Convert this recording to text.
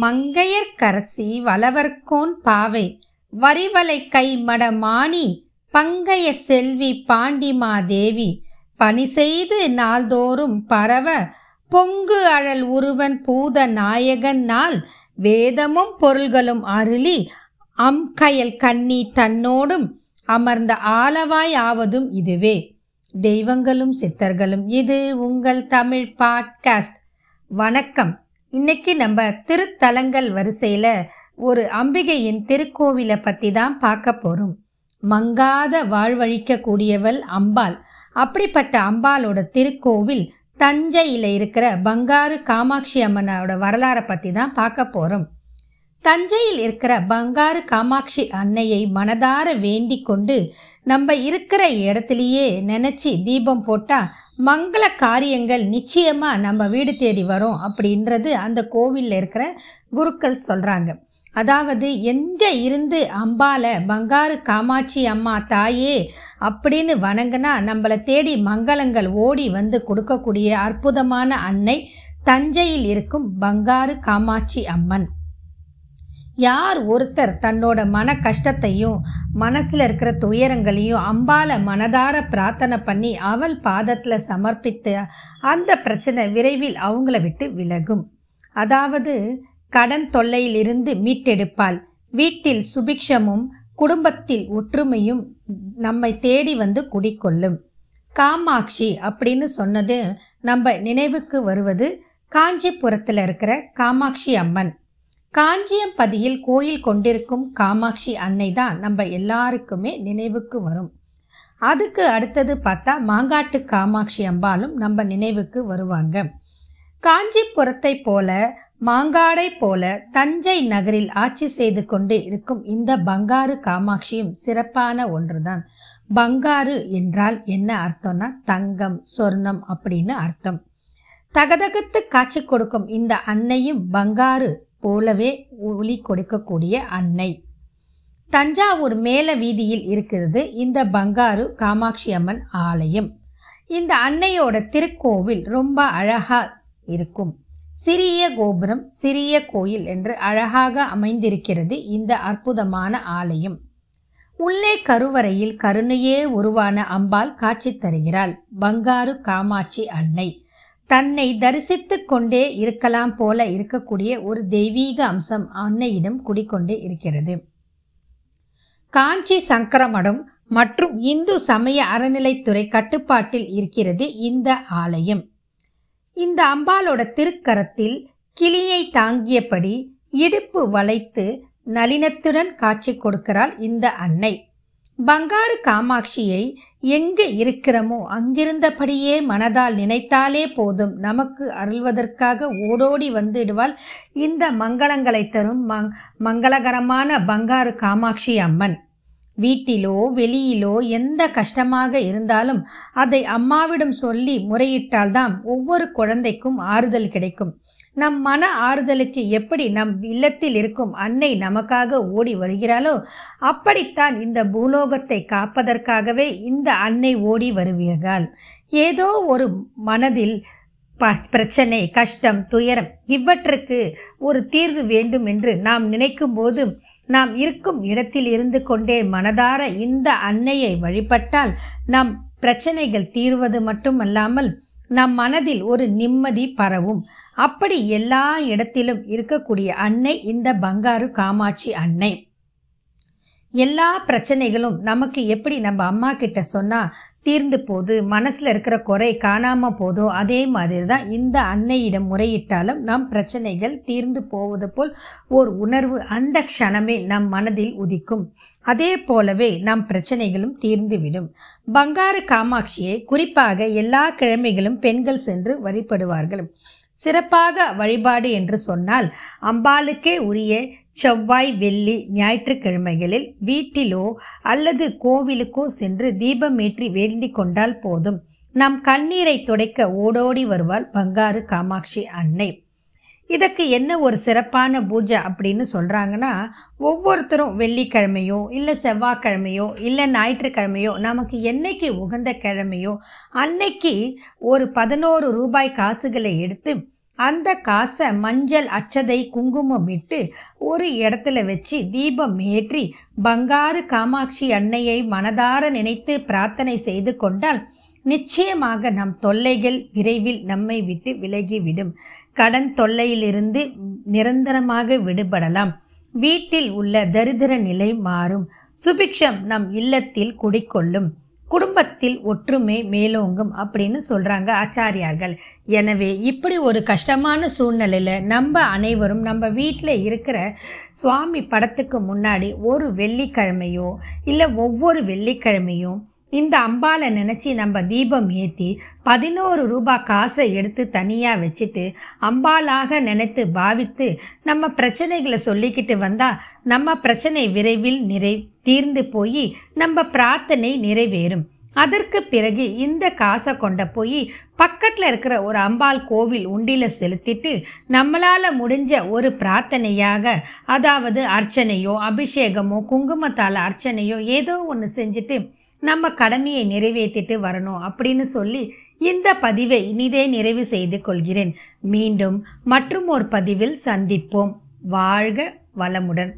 மங்கையர்க்கரசி வளவர்கோன் பாவை. வரிவலை கை மடமானி பங்கைய செல்வி பாண்டிமாதேவி பணி செய்து நாள்தோறும் பரவ பொங்கு அழல் உருவன் பூத நாயகன் நாள். வேதமும் பொருள்களும் அருளி அம்கயல் கண்ணி தன்னோடும் அமர்ந்த ஆலவாய் ஆவதும் இதுவே. தெய்வங்களும் சித்தர்களும் இது உங்கள் தமிழ் பாட்காஸ்ட். வணக்கம். இன்னைக்கு நம்ம திருத்தலங்கள் வரிசையில் ஒரு அம்பிகையின் திருக்கோவிலை பற்றி தான் பார்க்க போகிறோம் மங்காத வாழ்வழிக்கக்கூடியவள் அம்பாள். அப்படிப்பட்ட அம்பாளோட திருக்கோவில் தஞ்சையில் இருக்கிற பங்காரு காமாட்சி அம்மனோட வரலாறை பற்றி தான் பார்க்க போகிறோம் தஞ்சையில் இருக்கிற பங்காரு காமாட்சி அன்னையை மனதார வேண்டி கொண்டு நம்ம இருக்கிற இடத்துலையே நினச்சி தீபம் போட்டால் மங்கள காரியங்கள் நிச்சயமாக நம்ம வீடு தேடி வரும் அப்படின்றது அந்த கோவிலில் இருக்கிற குருக்கள் சொல்கிறாங்க அதாவது எங்கே இருந்து அம்பால பங்காரு காமாட்சி அம்மா தாயே அப்படின்னு வணங்கினா நம்மளை தேடி மங்களங்கள் ஓடி வந்து கொடுக்கக்கூடிய அற்புதமான அன்னை தஞ்சையில் இருக்கும் பங்காரு காமாட்சி அம்மன். யார் ஒருத்தர் தன்னோட மன கஷ்டத்தையும் மனசில் இருக்கிற துயரங்களையும் அம்பால மனதார பிரார்த்தனை பண்ணி அவள் பாதத்தில் சமர்ப்பித்து அந்த பிரச்சனை விரைவில் அவங்கள விட்டு விலகும். அதாவது கடன் தொல்லையிலிருந்து மீட்டெடுப்பாள். வீட்டில் சுபிக்ஷமும் குடும்பத்தில் ஒற்றுமையும் நம்மை தேடி வந்து குடிக்கொள்ளும் காமாட்சி அப்படின்னு சொன்னது நம்ம நினைவுக்கு வருவது காஞ்சிபுரத்தில் இருக்கிற காமாட்சி அம்மன். காஞ்சியம்பதியில் கோயில் கொண்டிருக்கும் காமாட்சி அன்னை தான் நம்ம எல்லாருக்குமே நினைவுக்கு வரும். அதுக்கு அடுத்தது பார்த்தா மாங்காட்டு காமாட்சி அம்பாலும் நம்ம நினைவுக்கு வருவாங்க. காஞ்சிபுரத்தை போல மாங்காடை போல தஞ்சை நகரில் ஆட்சி செய்து கொண்டு இருக்கும் இந்த பங்காரு காமாட்சியும் சிறப்பான ஒன்றுதான். பங்காரு என்றால் என்ன அர்த்தம்னா தங்கம் சொர்ணம் அப்படின்னு அர்த்தம். தகதகத்து காட்சி கொடுக்கும் இந்த அன்னையும் பங்காரு போலவே ஒளி கொடுக்கக்கூடிய அன்னை. தஞ்சாவூர் மேல வீதியில் இருக்கிறது இந்த பங்காரு காமாட்சி அம்மன் ஆலயம். இந்த அன்னையோட திருக்கோவில் ரொம்ப அழகா இருக்கும். சிறிய கோபுரம் சிறிய கோயில் என்று அழகாக அமைந்திருக்கிறது இந்த அற்புதமான ஆலயம். உள்ளே கருவறையில் கருணையே உருவான அம்பாள் காட்சி தருகிறாள். பங்காரு காமாட்சி அன்னை. தன்னை தரிசித்து கொண்டே இருக்கலாம் போல இருக்கக்கூடிய ஒரு தெய்வீக அம்சம் அன்னையிடம் குடிக்கொண்டே இருக்கிறது. காஞ்சி சங்கரமடம் மற்றும் இந்து சமய அறநிலைத்துறை கட்டுப்பாட்டில் இருக்கிறது இந்த ஆலயம். இந்த அம்பாலோட திருக்கரத்தில் கிளியை தாங்கியபடி இடுப்பு வளைத்து நளினத்துடன் காட்சி கொடுக்கிறாள் இந்த அன்னை. பங்காரு காமாட்சியை எங்கு இருக்கிறோமோ அங்கிருந்தபடியே மனதால் நினைத்தாலே போதும். நமக்கு அருள்வதற்காக ஓடோடி வந்துடுவாள். இந்த மங்களங்களை தரும் மங் மங்களகரமான பங்காரு காமாட்சி அம்மன். வீட்டிலோ வெளியிலோ எந்த கஷ்டமாக இருந்தாலும் அதை அம்மாவிடம் சொல்லி முறையிட்டால்தான் ஒவ்வொரு குழந்தைக்கும் ஆறுதல் கிடைக்கும். நம் மன ஆறுதலுக்கு எப்படி நம் இல்லத்தில் இருக்கும் அன்னை நமக்காக ஓடி வருகிறாளோ அப்படித்தான் இந்த பூலோகத்தை காப்பதற்காகவே இந்த அன்னை ஓடி வருவீர்கள் ஏதோ ஒரு மனதில் பிரச்சனை கஷ்டம் துயரம் இவற்றுக்கு ஒரு தீர்வு வேண்டும் என்று நாம் நினைக்கும் போது நாம் இருக்கும் இடத்தில் இருந்து கொண்டே மனதார இந்த அன்னையை வழிபட்டால் நம் பிரச்சனைகள் தீர்வது மட்டுமல்லாமல் நம் மனதில் ஒரு நிம்மதி பரவும். அப்படி எல்லா இடத்திலும் இருக்கக்கூடிய அன்னை இந்த பங்காரு காமாட்சி அன்னை. எல்லா பிரச்சனைகளும் நமக்கு எப்படி நம்ம அம்மா கிட்ட சொன்னால் தீர்ந்து போது மனசில் இருக்கிற குறை காணாமல் போதோ அதே மாதிரி தான் இந்த அன்னையிடம் முறையிட்டாலும் நம் பிரச்சனைகள் தீர்ந்து போவது போல் ஓர் உணர்வு அந்த க்ஷணமே நம் மனதில் உதிக்கும். அதே போலவே நம் பிரச்சனைகளும் தீர்ந்துவிடும். பங்காரு காமாட்சியை குறிப்பாக எல்லா கிழமைகளும் பெண்கள் சென்று வழிபடுவார்கள். சிறப்பாக வழிபாடு என்று சொன்னால் அம்பாளுக்கே உரிய செவ்வாய் வெள்ளி ஞாயிற்றுக்கிழமைகளில் வீட்டிலோ அல்லது கோவிலுக்கோ சென்று தீபமேற்றி வேண்டிக் கொண்டால் போதும். நம் கண்ணீரை துடைக்க ஓடோடி வருவாள் பங்காறு காமாட்சி அன்னை. இதற்கு என்ன ஒரு சிறப்பான பூஜை அப்படின்னு சொல்கிறாங்கன்னா ஒவ்வொருத்தரும் வெள்ளிக்கிழமையோ இல்லை செவ்வாய்க்கிழமையோ இல்லை ஞாயிற்றுக்கிழமையோ நமக்கு என்னைக்கு உகந்த கிழமையோ அன்னைக்கு ஒரு பதினோரு ரூபாய் காசுகளை எடுத்து அந்த காசை மஞ்சள் அச்சதை குங்குமம் இட்டு ஒரு இடத்துல வச்சு தீபம் ஏற்றி பங்காரு காமாட்சி அன்னையை மனதார நினைத்து பிரார்த்தனை செய்து கொண்டால் நிச்சயமாக நம் தொல்லைகள் விரைவில் நம்மை விட்டு விலகிவிடும். கடன் தொல்லையிலிருந்து நிரந்தரமாக விடுபடலாம். வீட்டில் உள்ள தரித்திர நிலை மாறும். சுபிக்ஷம் நம் இல்லத்தில் குடிக்கொள்ளும் குடும்பத்தில் ஒற்றுமை மேலோங்கும் அப்படின்னு சொல்கிறாங்க ஆச்சாரியார்கள். எனவே இப்படி ஒரு கஷ்டமான சூழ்நிலையில் நம்ம அனைவரும் நம்ம வீட்டில் இருக்கிற சுவாமி படத்துக்கு முன்னாடி ஒரு வெள்ளிக்கிழமையோ இல்லை ஒவ்வொரு வெள்ளிக்கிழமையும் இந்த அம்பாலை நினச்சி நம்ம தீபம் ஏற்றி பதினோரு ரூபாய் காசை எடுத்து தனியாக வச்சுட்டு அம்பாலாக நினைத்து பாவித்து நம்ம பிரச்சனைகளை சொல்லிக்கிட்டு வந்தால் நம்ம பிரச்சனை விரைவில் நிறை தீர்ந்து போய் நம்ம பிரார்த்தனை நிறைவேறும். அதற்கு பிறகு இந்த காசை கொண்ட போய் பக்கத்தில் இருக்கிற ஒரு அம்பாள் கோவில் உண்டியில் செலுத்திட்டு நம்மளால் முடிஞ்ச ஒரு பிரார்த்தனையாக அதாவது அர்ச்சனையோ அபிஷேகமோ குங்குமத்தால் அர்ச்சனையோ ஏதோ ஒன்று செஞ்சுட்டு நம்ம கடமையை நிறைவேற்றிட்டு வரணும் அப்படின்னு சொல்லி இந்த பதிவை இனிதே நிறைவு செய்து கொள்கிறேன். மீண்டும் மற்றும் ஒரு பதிவில் சந்திப்போம். வாழ்க வளமுடன்.